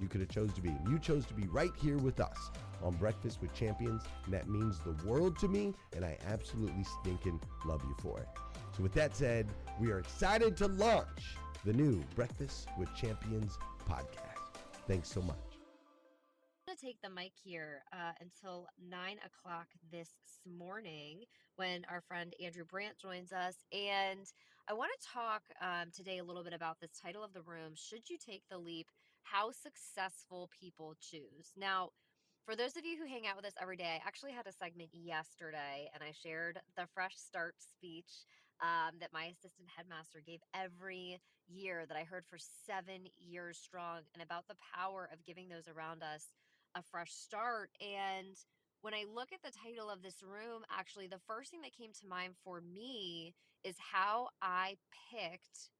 you could have chose to be. You chose to be right here with us on Breakfast with Champions, and that means the world to me, and I absolutely stinking love you for it. So with that said, we are excited to launch the new Breakfast with Champions podcast. Thanks so much to take the mic here uh, until nine o'clock this morning when our friend Andrew Brandt joins us. And I want to talk um, today a little bit about this title of the room Should You Take the Leap? How Successful People Choose. Now, for those of you who hang out with us every day, I actually had a segment yesterday and I shared the Fresh Start speech um, that my assistant headmaster gave every year that I heard for seven years strong and about the power of giving those around us a fresh start. And when I look at the title of this room, actually, the first thing that came to mind for me is how I picked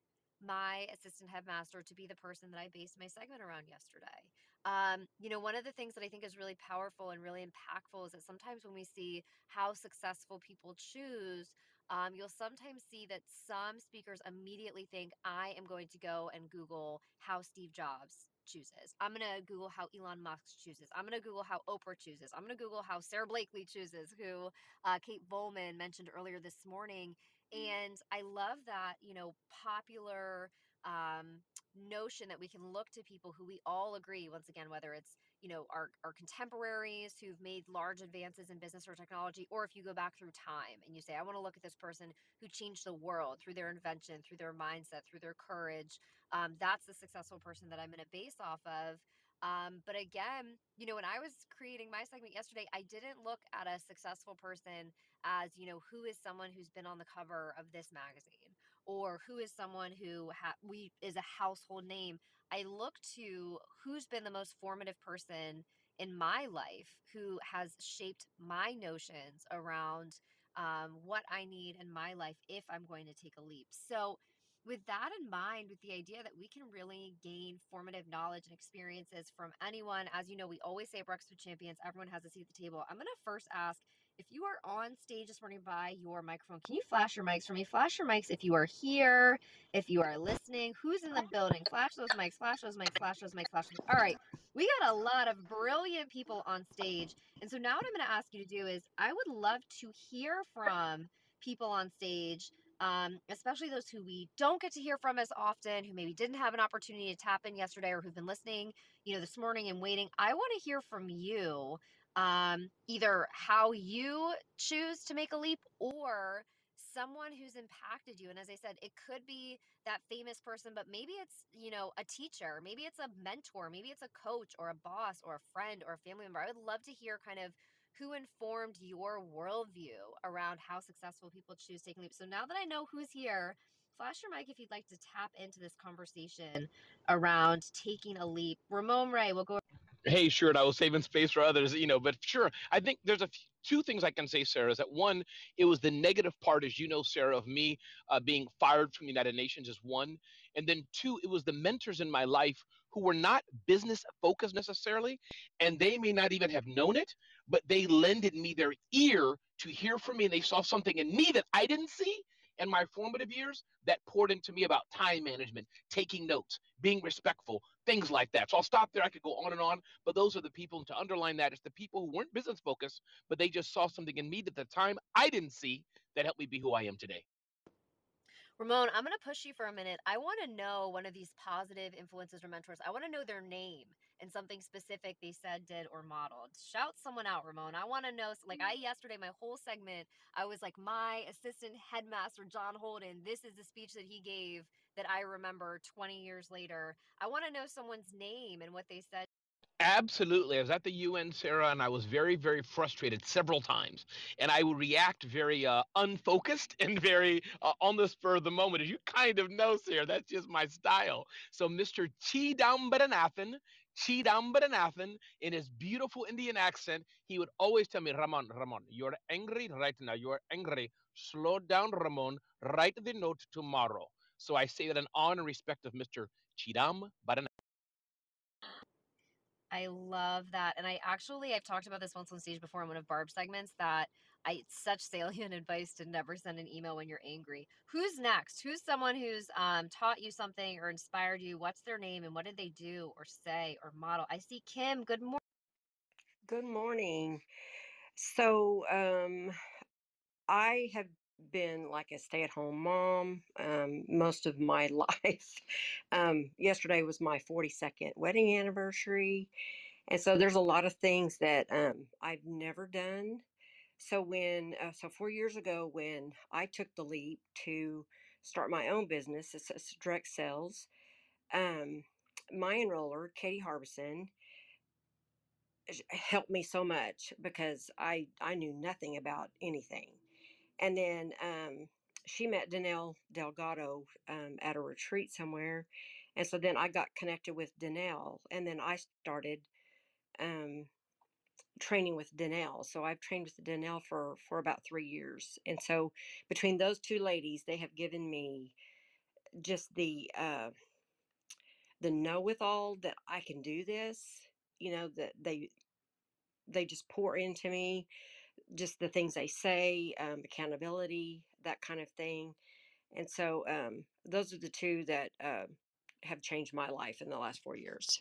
my assistant headmaster to be the person that I based my segment around yesterday. Um, you know, one of the things that I think is really powerful and really impactful is that sometimes when we see how successful people choose, um, you'll sometimes see that some speakers immediately think, I am going to go and Google how Steve Jobs chooses. I'm going to Google how Elon Musk chooses. I'm going to Google how Oprah chooses. I'm going to Google how Sara Blakely chooses, who uh, Kate Volman mentioned earlier this morning. Mm-hmm. And I love that, you know, popular um, notion that we can look to people who we all agree once again whether it's you know our, our contemporaries who've made large advances in business or technology or if you go back through time and you say i want to look at this person who changed the world through their invention through their mindset through their courage um, that's the successful person that i'm going to base off of um, but again, you know, when I was creating my segment yesterday, I didn't look at a successful person as, you know, who is someone who's been on the cover of this magazine or who is someone who ha- we is a household name. I look to who's been the most formative person in my life who has shaped my notions around um, what I need in my life if I'm going to take a leap. So with that in mind, with the idea that we can really gain formative knowledge and experiences from anyone, as you know, we always say at Breakfast with Champions, everyone has a seat at the table. I'm going to first ask if you are on stage this morning by your microphone, can you flash your mics for me? Flash your mics if you are here, if you are listening, who's in the building? Flash those mics, flash those mics, flash those mics, flash those. All right, we got a lot of brilliant people on stage. And so now what I'm going to ask you to do is I would love to hear from people on stage um, especially those who we don't get to hear from as often, who maybe didn't have an opportunity to tap in yesterday or who've been listening, you know, this morning and waiting. I want to hear from you um, either how you choose to make a leap or someone who's impacted you and as i said it could be that famous person but maybe it's you know a teacher maybe it's a mentor maybe it's a coach or a boss or a friend or a family member i would love to hear kind of who informed your worldview around how successful people choose taking leaps. So now that I know who's here, flash your mic if you'd like to tap into this conversation around taking a leap. Ramon Ray, we'll go. Hey, sure, and I was saving space for others, you know, but sure, I think there's a few, two things I can say, Sarah. Is that one, it was the negative part, as you know, Sarah, of me uh, being fired from the United Nations is one, and then two, it was the mentors in my life who were not business focused necessarily, and they may not even have known it, but they lended me their ear to hear from me, and they saw something in me that I didn't see in my formative years that poured into me about time management, taking notes, being respectful, things like that. So I'll stop there. I could go on and on, but those are the people, and to underline that, it's the people who weren't business focused, but they just saw something in me that at the time I didn't see that helped me be who I am today. Ramon, I'm going to push you for a minute. I want to know one of these positive influences or mentors. I want to know their name and something specific they said, did, or modeled. Shout someone out, Ramon. I want to know. Like I yesterday, my whole segment, I was like, my assistant headmaster, John Holden. This is the speech that he gave that I remember 20 years later. I want to know someone's name and what they said. Absolutely. I was at the UN, Sarah, and I was very, very frustrated several times. And I would react very uh, unfocused and very uh, on the spur of the moment. As you kind of know, Sarah, that's just my style. So Mr. T. Chidambaranathan, Chidambaranathan, in his beautiful Indian accent, he would always tell me, Ramon, Ramon, you're angry right now. You're angry. Slow down, Ramon. Write the note tomorrow. So I say that in honor and respect of Mr. Chidam Baranathan. I love that. And I actually, I've talked about this once on stage before in one of Barb's segments that I, it's such salient advice to never send an email when you're angry. Who's next? Who's someone who's um, taught you something or inspired you? What's their name and what did they do or say or model? I see Kim. Good morning. Good morning. So, um, I have been like a stay at home mom um, most of my life. Um, yesterday was my 42nd wedding anniversary. And so there's a lot of things that um, I've never done. So, when, uh, so four years ago, when I took the leap to start my own business, it's, it's direct sales, um, my enroller, Katie Harbison, helped me so much because I, I knew nothing about anything and then um, she met Danelle Delgado um, at a retreat somewhere. And so then I got connected with Danelle, and then I started um, training with Danelle. So I've trained with Danelle for for about three years, and so between those two ladies, they have given me just the uh, the know with all that I can do this. You know that they they just pour into me just the things they say, um, accountability, that kind of thing. And so um, those are the two that uh, have changed my life in the last four years.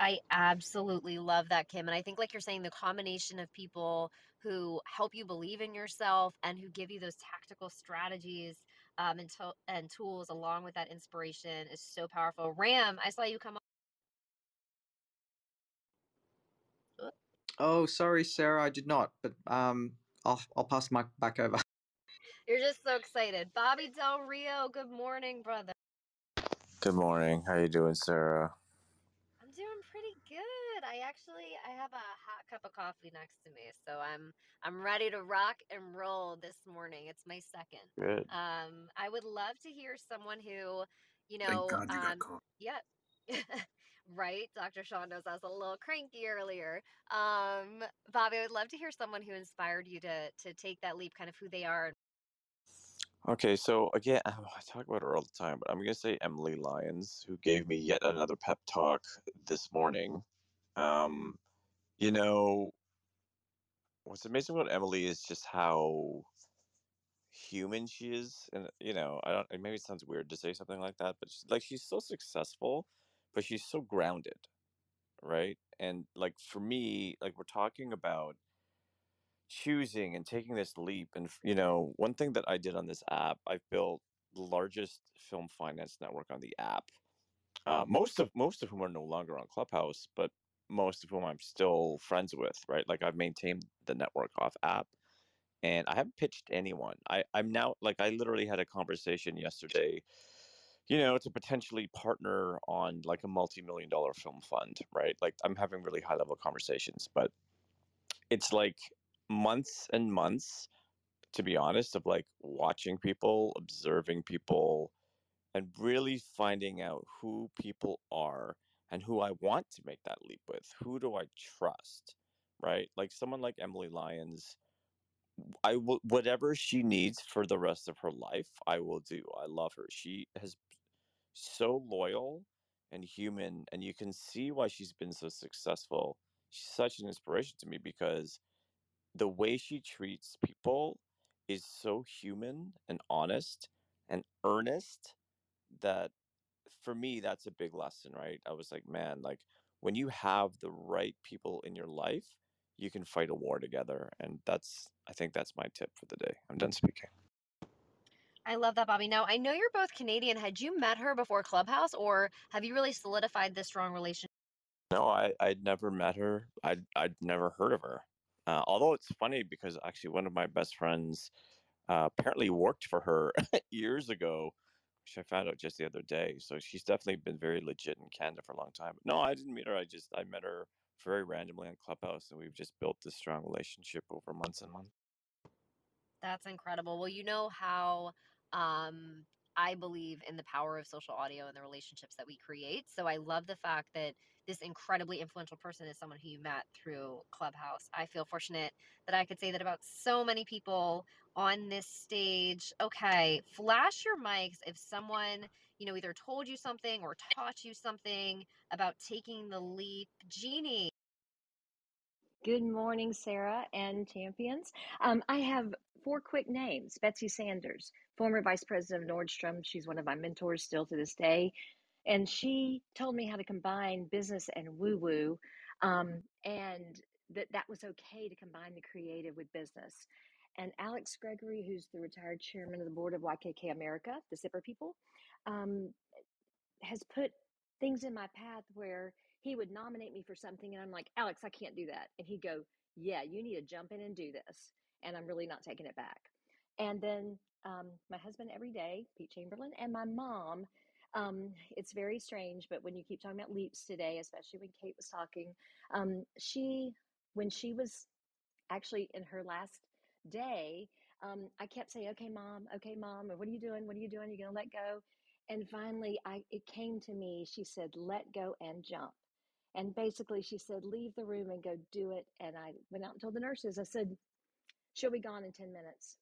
I absolutely love that, Kim. And I think, like you're saying, the combination of people who help you believe in yourself and who give you those tactical strategies um, and, to- and tools along with that inspiration is so powerful. Ram, I saw you come on. Oh, sorry, Sarah, I did not. But um, I'll I'll pass the mic back over. You're just so excited. Bobby Del Rio, good morning, brother. Good morning. How you doing, Sarah? I'm doing pretty good. I actually I have a hot cup of coffee next to me, so I'm I'm ready to rock and roll this morning. It's my second. Good. Um, I would love to hear someone who, you Thank know, God you got um, caught. yeah, right. Dr. Sean knows I was a little cranky earlier. Um, Bobby, I would love to hear someone who inspired you to to take that leap, kind of who they are. Okay, so again, I talk about her all the time, but I'm gonna say Emily Lyons, who gave me yet another pep talk this morning. Um, you know, what's amazing about Emily is just how human she is, and you know, I don't. Maybe it sounds weird to say something like that, but she's, like she's so successful, but she's so grounded, right? And like for me, like we're talking about choosing and taking this leap and you know one thing that i did on this app i've built the largest film finance network on the app uh, most of most of whom are no longer on clubhouse but most of whom i'm still friends with right? Like i've maintained the network off app and i haven't pitched anyone. I i'm now like i literally had a conversation yesterday you know to potentially partner on like a multi-million dollar film fund right? Like i'm having really high level conversations but it's like months and months to be honest of like watching people observing people and really finding out who people are and who i want to make that leap with who do i trust right? Like someone like emily lyons i will whatever she needs for the rest of her life i will do. I love her. She has so loyal and human and you can see why she's been so successful. She's such an inspiration to me because the way she treats people is so human and honest and earnest that for me that's a big lesson right i was like man like when you have the right people in your life you can fight a war together and that's i think that's my tip for the day i'm done speaking I love that, Bobby. Now, I know you're both Canadian. Had you met her before Clubhouse, or have you really solidified this strong relationship? no i i'd never met her i'd i'd never heard of her uh, although it's funny because actually one of my best friends uh, apparently worked for her years ago, which I found out just the other day. So she's definitely been very legit in Canada for a long time. No, I didn't meet her. I just I met her very randomly on Clubhouse, and we've just built this strong relationship over months and months. That's incredible. Well, you know how um, I believe in the power of social audio and the relationships that we create. So I love the fact that this incredibly influential person is someone who you met through Clubhouse. I feel fortunate that I could say that about so many people on this stage. Okay, flash your mics if someone, you know, either told you something or taught you something about taking the leap. Jeannie, Good morning, Sarah and champions. Um, I have four quick names. Betsy Sanders, former vice president of Nordstrom. She's one of my mentors still to this day. And she told me how to combine business and woo woo, um, and that that was okay to combine the creative with business. And Alex Gregory, who's the retired chairman of the board of YKK America, the Zipper people, um, has put things in my path where he would nominate me for something and I'm like, Alex, I can't do that. And he'd go, Yeah, you need to jump in and do this. And I'm really not taking it back. And then um, my husband every day, Pete Chamberlain, and my mom. Um, it's very strange, but when you keep talking about leaps today, especially when Kate was talking, um, she, when she was actually in her last day, um, I kept saying, "Okay, mom. Okay, mom. Or what are you doing? What are you doing? Are you gonna let go?" And finally, I it came to me. She said, "Let go and jump." And basically, she said, "Leave the room and go do it." And I went out and told the nurses. I said, "She'll be gone in ten minutes,"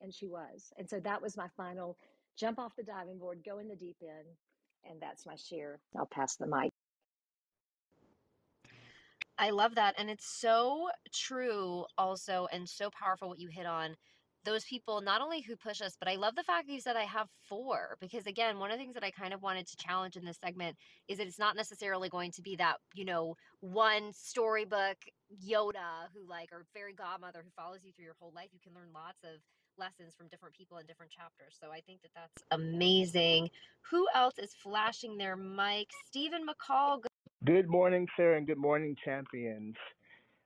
and she was. And so that was my final jump off the diving board, go in the deep end, and that's my share. I'll pass the mic. I love that. And it's so true, also, and so powerful what you hit on. Those people, not only who push us, but I love the fact that you said I have four. Because again, one of the things that I kind of wanted to challenge in this segment is that it's not necessarily going to be that, you know, one storybook Yoda who, like, or fairy godmother who follows you through your whole life. You can learn lots of lessons from different people in different chapters. So I think that that's amazing. Who else is flashing their mic? Stephen McCall. Good morning, Sarah, and good morning, champions.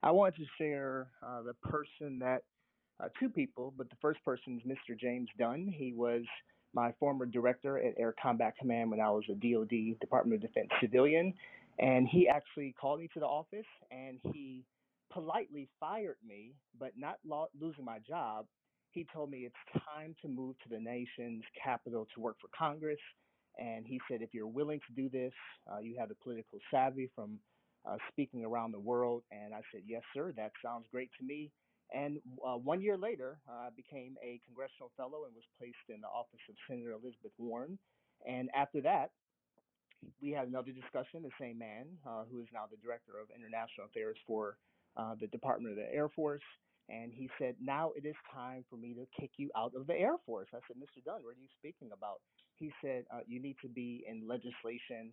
I want to share uh, the person that, uh, two people, but the first person is Mr. James Dunn. He was my former director at Air Combat Command when I was a DoD, Department of Defense civilian. And he actually called me to the office and he politely fired me, but not lo- losing my job. He told me it's time to move to the nation's capital to work for Congress. And he said, if you're willing to do this, uh, you have the political savvy from uh, speaking around the world. And I said, yes, sir, that sounds great to me. And uh, one year later, uh, I became a congressional fellow and was placed in the office of Senator Elizabeth Warren. And after that, we had another discussion. The same man, uh, who is now the director of international affairs for uh, the Department of the Air Force, and he said, "Now it is time for me to kick you out of the Air Force." I said, "Mr. Dunn, what are you speaking about?" He said, uh, "You need to be in legislation."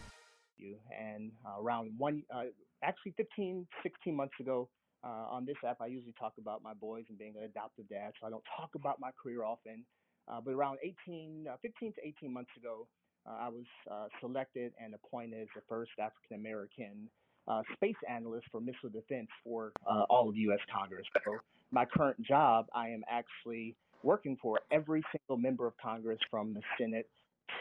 And uh, around one, uh, actually 15, 16 months ago, uh, on this app, I usually talk about my boys and being an adoptive dad, so I don't talk about my career often. But around 18, uh, 15 to 18 months ago, I was selected and appointed as the first African American uh, space analyst for missile defense for uh, all of U.S. Congress. So my current job, I am actually working for every single member of Congress from the Senate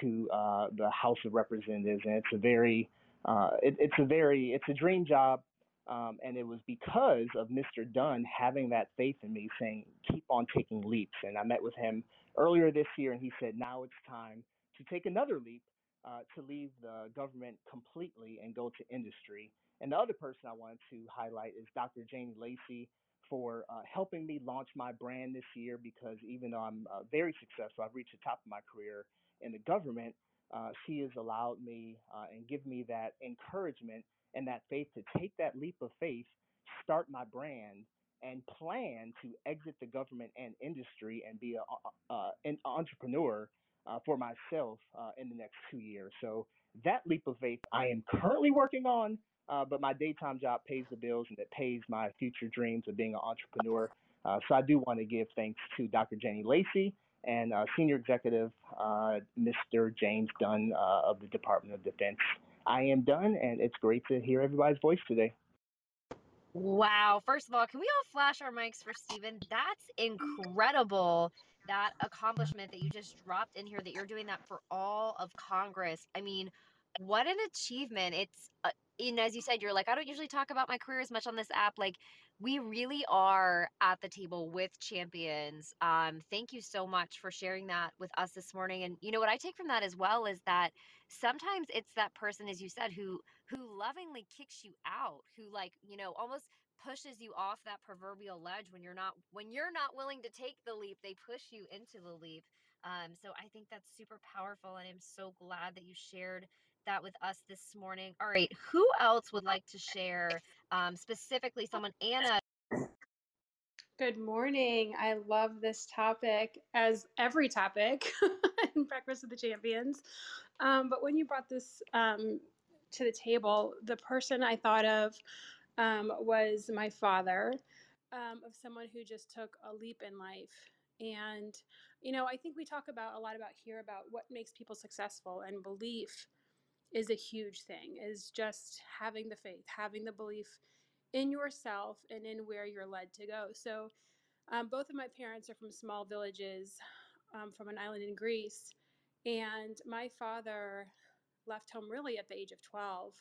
to uh, the House of Representatives, and it's a very, uh, it, it's a very, it's a dream job. Um, and it was because of Mr. Dunn having that faith in me, saying, keep on taking leaps. And I met with him earlier this year, and he said, now it's time to take another leap uh, to leave the government completely and go to industry. And the other person I wanted to highlight is Dr. Janie Lacey for uh, helping me launch my brand this year because even though I'm uh, very successful, I've reached the top of my career in the government, uh, she has allowed me uh, and give me that encouragement and that faith to take that leap of faith, start my brand, and plan to exit the government and industry and be a, an entrepreneur uh, for myself uh, in the next two years. So that leap of faith I am currently working on, but my daytime job pays the bills and it pays my future dreams of being an entrepreneur. So I do want to give thanks to Dr. Jenny Lacey and uh, Senior Executive uh, Mr. James Dunn of the Department of Defense. I am done, and it's great to hear everybody's voice today. Wow. First of all, can we all flash our mics for Stephen? That's incredible. That accomplishment that you just dropped in here, that you're doing that for all of Congress. I mean, what an achievement. It's, uh, and as you said, you're like, I don't usually talk about my career as much on this app. Like, we really are at the table with champions. Um, thank you so much for sharing that with us this morning. And you know what I take from that as well is that sometimes it's that person, as you said, who who lovingly kicks you out, who like you know almost pushes you off that proverbial ledge when you're not when you're not willing to take the leap. They push you into the leap. Um, so I think that's super powerful, and I'm so glad that you shared that with us this morning. All right, who else would like to share um, specifically someone? Anna. Good morning. I love this topic, as every topic in Breakfast with the Champions. Um, but when you brought this um, to the table, the person I thought of um, was my father, um, of someone who just took a leap in life. And, you know, I think we talk about a lot about here about what makes people successful and belief is a huge thing is just having the faith having the belief in yourself and in where you're led to go. So um, both of my parents are from small villages um, from an island in greece and my father left home really at the age of 12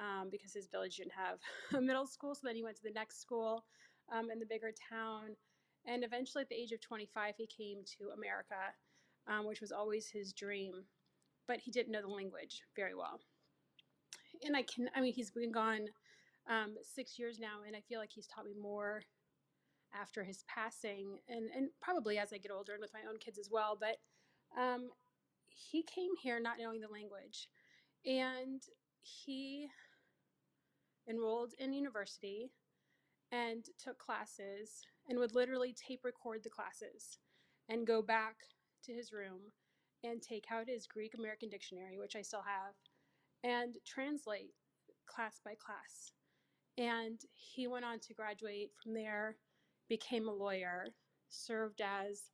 um, because his village didn't have a middle school so then he went to the next school um, in the bigger town and eventually at the age of 25 he came to america um, which was always his dream but he didn't know the language very well. And I can, I mean, he's been gone um, six years now, and I feel like he's taught me more after his passing, and and probably as I get older and with my own kids as well. But Um, he came here not knowing the language, and he enrolled in university and took classes and would literally tape record the classes and go back to his room and take out his Greek American dictionary, which I still have, and translate class by class. And he went on to graduate from there, became a lawyer, served as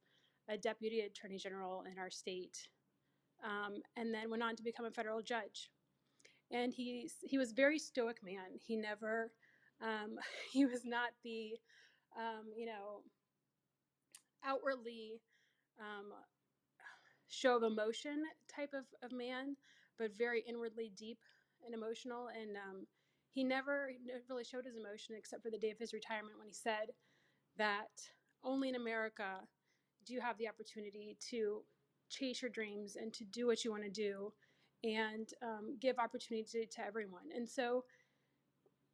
a deputy attorney general in our state, um, and then went on to become a federal judge. And he he was a very stoic man. He never um, he was not the um, you know outwardly um, show of emotion type of, of man, but very inwardly deep and emotional. And um, he never really showed his emotion except for the day of his retirement when he said that only in America do you have the opportunity to chase your dreams and to do what you want to do and um, give opportunity to, to everyone. And so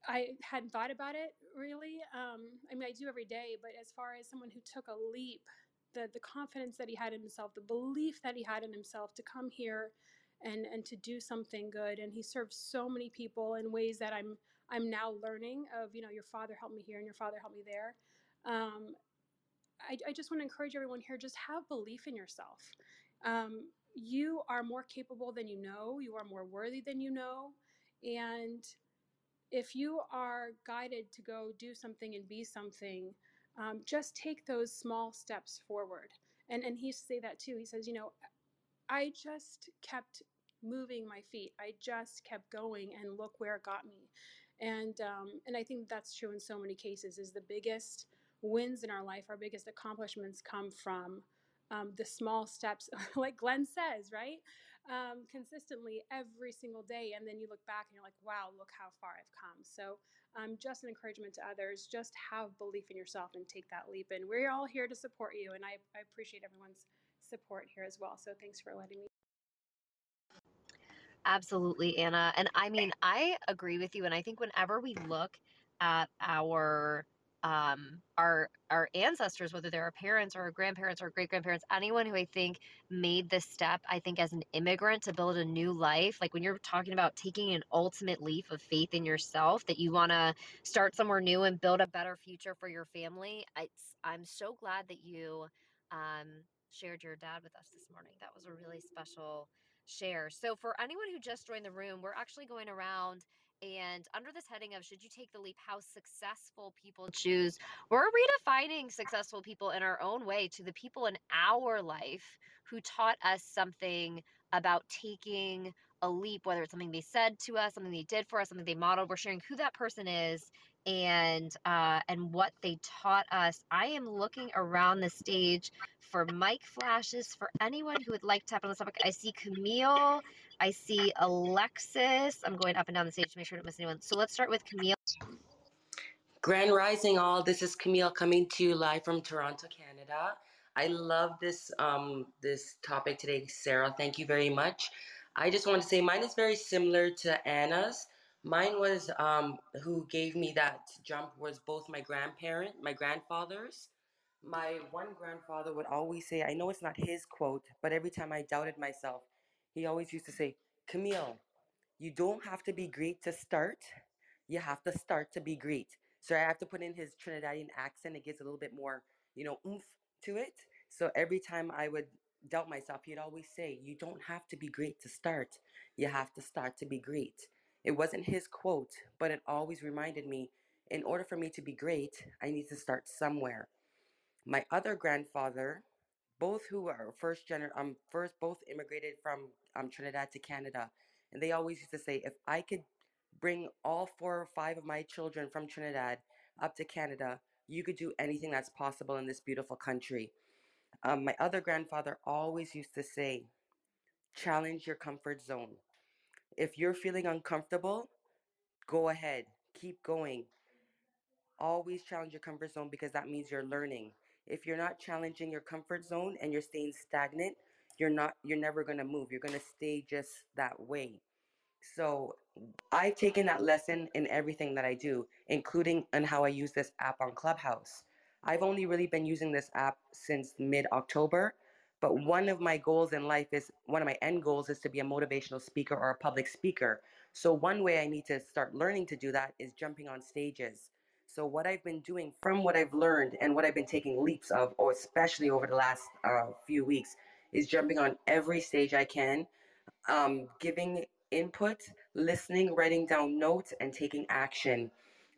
I hadn't thought about it really. Um, I mean, I do every day, but as far as someone who took a leap, the the confidence that he had in himself, the belief that he had in himself to come here and and to do something good, and he served so many people in ways that I'm I'm now learning of. You know, your father helped me here, and your father helped me there. Um, I, I just want to encourage everyone here: just have belief in yourself. Um, you are more capable than you know. You are more worthy than you know, and if you are guided to go do something and be something, um, just take those small steps forward. And and he say that too. He says, you know, I just kept moving my feet. I just kept going, and look where it got me. And um, and I think that's true in so many cases. Is the biggest wins in our life, our biggest accomplishments come from um, the small steps, like Glenn says, right? Um, consistently every single day. And then you look back and you're like, wow, look how far I've come. So, um, just an encouragement to others. Just have belief in yourself and take that leap. And we're all here to support you. And I, I appreciate everyone's support here as well. So, thanks for letting me. Absolutely, Anna. And I mean, I agree with you. And I think whenever we look at our um, our our ancestors, whether they're our parents or our grandparents or great grandparents, anyone who I think made this step, I think as an immigrant to build a new life, like when you're talking about taking an ultimate leap of faith in yourself, that you want to start somewhere new and build a better future for your family. It's, I'm so glad that you um, shared your dad with us this morning. That was a really special share. So for anyone who just joined the room, we're actually going around and under this heading of should you take the leap, how successful people choose, we're redefining successful people in our own way to the people in our life who taught us something about taking a leap, whether it's something they said to us, something they did for us, something they modeled. We're sharing who that person is and uh, and what they taught us. I am looking around the stage for mic flashes for anyone who would like to tap on this topic. I see Camille I see Alexis. I'm going up and down the stage to make sure I don't miss anyone. So let's start with Camille. Grand Rising, all. This is Camille coming to you live from Toronto, Canada. I love this um, this topic today, Sarah. Thank you very much. I just want to say mine is very similar to Anna's. Mine was um, who gave me that jump was both my grandparent, my grandfathers. My one grandfather would always say, I know it's not his quote, but every time I doubted myself, he always used to say, Camille, you don't have to be great to start. You have to start to be great. So I have to put in his Trinidadian accent. It gives a little bit more, you know, oomph to it. So every time I would doubt myself, he'd always say, You don't have to be great to start. You have to start to be great. It wasn't his quote, but it always reminded me in order for me to be great, I need to start somewhere. My other grandfather, both who are first gener um first both immigrated from um Trinidad to Canada, and they always used to say if I could bring all four or five of my children from Trinidad up to Canada, you could do anything that's possible in this beautiful country. Um, my other grandfather always used to say, challenge your comfort zone. If you're feeling uncomfortable, go ahead, keep going. Always challenge your comfort zone because that means you're learning. If you're not challenging your comfort zone and you're staying stagnant, you're not you're never going to move. You're going to stay just that way. So, I've taken that lesson in everything that I do, including in how I use this app on Clubhouse. I've only really been using this app since mid October, But one of my goals in life is one of my end goals is to be a motivational speaker or a public speaker. So one way I need to start learning to do that is jumping on stages. So what I've been doing from what I've learned and what I've been taking leaps of, or especially over the last uh, few weeks, is jumping on every stage I can, um, giving input, listening, writing down notes, and taking action.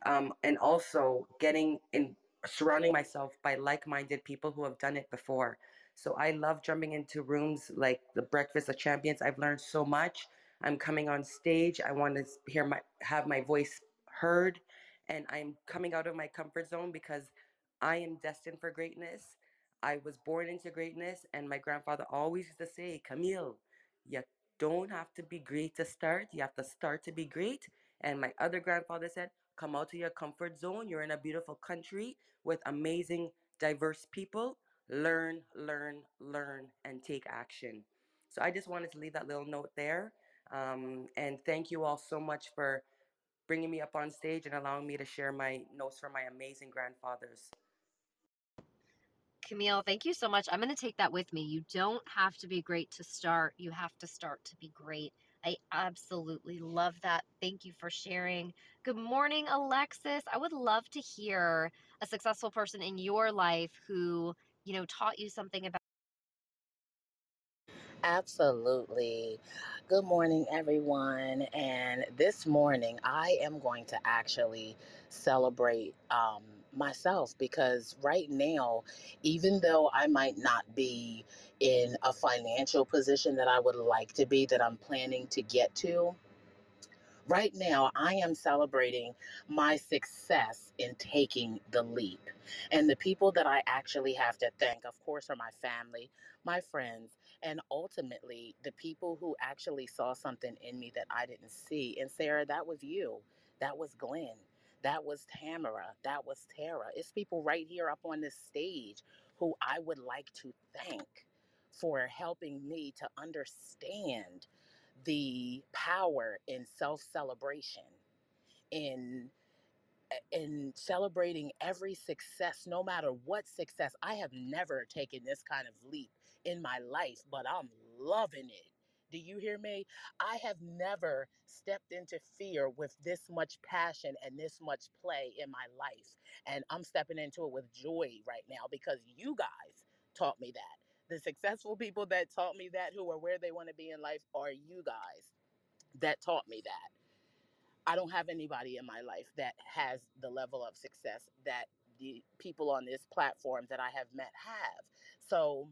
Um, and also getting in, surrounding myself by like minded people who have done it before. So I love jumping into rooms like the Breakfast of Champions. I've learned so much. I'm coming on stage. I want to hear my have my voice heard, and I'm coming out of my comfort zone because I am destined for greatness. I was born into greatness, and my grandfather always used to say, Camille, you don't have to be great to start. You have to start to be great. And my other grandfather said, come out of your comfort zone. You're in a beautiful country with amazing, diverse people. Learn, learn, learn, and take action. So I just wanted to leave that little note there. Um, and thank you all so much for bringing me up on stage and allowing me to share my notes from my amazing grandfathers. Camille, thank you so much. I'm going to take that with me. You don't have to be great to start, you have to start to be great. I absolutely love that. Thank you for sharing. Good morning, Alexis. I would love to hear a successful person in your life who, you know, taught you something about Absolutely. Good morning, everyone. And this morning, I am going to actually celebrate um, myself because right now, even though I might not be in a financial position that I would like to be, that I'm planning to get to, Right now, I am celebrating my success in taking the leap. And the people that I actually have to thank, of course, are my family, my friends, and ultimately the people who actually saw something in me that I didn't see. And Sarah, that was you. That was Glenn. That was Tamara. That was Tara. It's people right here up on this stage who I would like to thank for helping me to understand the power in self celebration, in eh, in celebrating every success, no matter what success. I have never taken this kind of leap in my life, but I'm loving it. Do you hear me? I have never stepped into fear with this much passion and this much play in my life. And I'm stepping into it with joy right now because you guys taught me that. The successful people that taught me that, who are where they want to be in life, are you guys that taught me that. I don't have anybody in my life that has the level of success that the people on this platform that I have met have. So,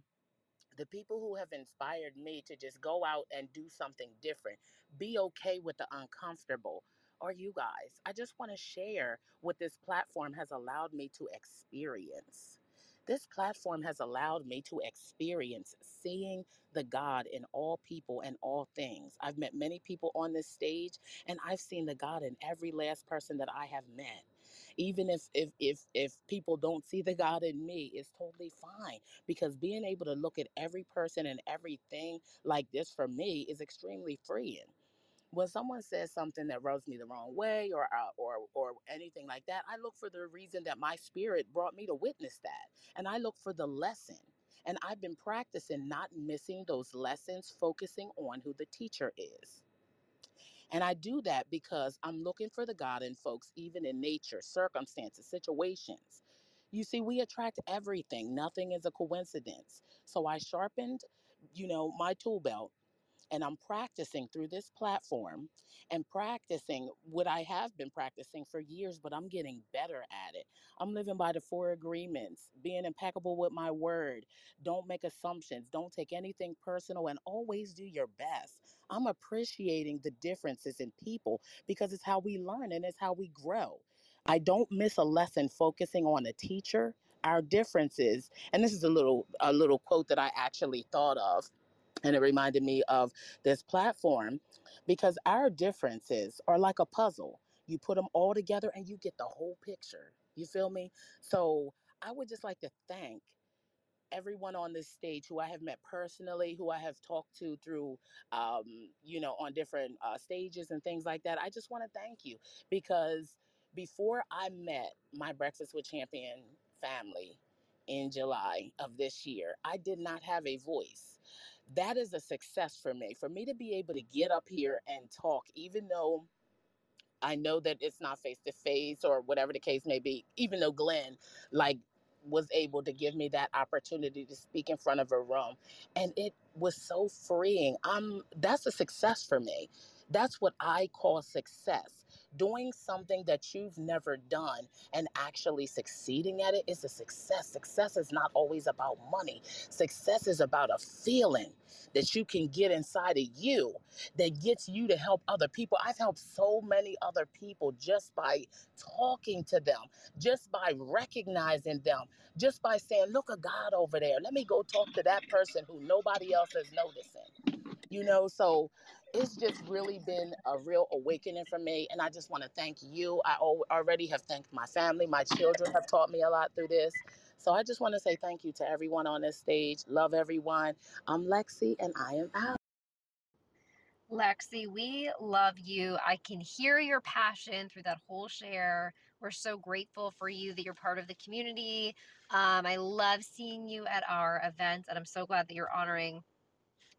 the people who have inspired me to just go out and do something different, be okay with the uncomfortable, are you guys. I just want to share what this platform has allowed me to experience. This platform has allowed me to experience seeing the God in all people and all things. I've met many people on this stage and I've seen the God in every last person that I have met. Even if if if if people don't see the God in me, it's totally fine because being able to look at every person and everything like this for me is extremely freeing when someone says something that rubs me the wrong way or uh, or or anything like that, I look for the reason that my spirit brought me to witness that, and I look for the lesson. And I've been practicing not missing those lessons, focusing on who the teacher is. And I do that because I'm looking for the God in folks, even in nature, circumstances, situations. You see, we attract everything. Nothing is a coincidence. So I sharpened, you know, my tool belt and I'm practicing through this platform and practicing what I have been practicing for years, but I'm getting better at it. I'm living by the four agreements, being impeccable with my word. Don't make assumptions, don't take anything personal, and always do your best. I'm appreciating the differences in people because it's how we learn and it's how we grow. I don't miss a lesson focusing on a teacher. Our differences, and this is a little a little quote that I actually thought of and it reminded me of this platform because our differences are like a puzzle. You put them all together and you get the whole picture. You feel me? So I would just like to thank everyone on this stage who I have met personally, who I have talked to through, um, you know, on different uh, stages and things like that. I just want to thank you because before I met my Breakfast with Champion family, in July of this year. I did not have a voice. That is a success for me. For me to be able to get up here and talk, even though I know that it's not face to face or whatever the case may be, even though Glenn, like, was able to give me that opportunity to speak in front of a room and it was so freeing. I'm that's a success for me that's what i call success doing something that you've never done and actually succeeding at it is a success success is not always about money success is about a feeling that you can get inside of you that gets you to help other people i've helped so many other people just by talking to them just by recognizing them just by saying, Look a God over there. Let me go talk to that person who nobody else is noticing. You know, so it's just really been a real awakening for me. And I just want to thank you. I al- already have thanked my family. My children have taught me a lot through this. So I just want to say thank you to everyone on this stage. Love everyone. I'm Lexi, and I am out. Lexi, we love you. I can hear your passion through that whole share. We're so grateful for you that you're part of the community. Um, I love seeing you at our events, and I'm so glad that you're honoring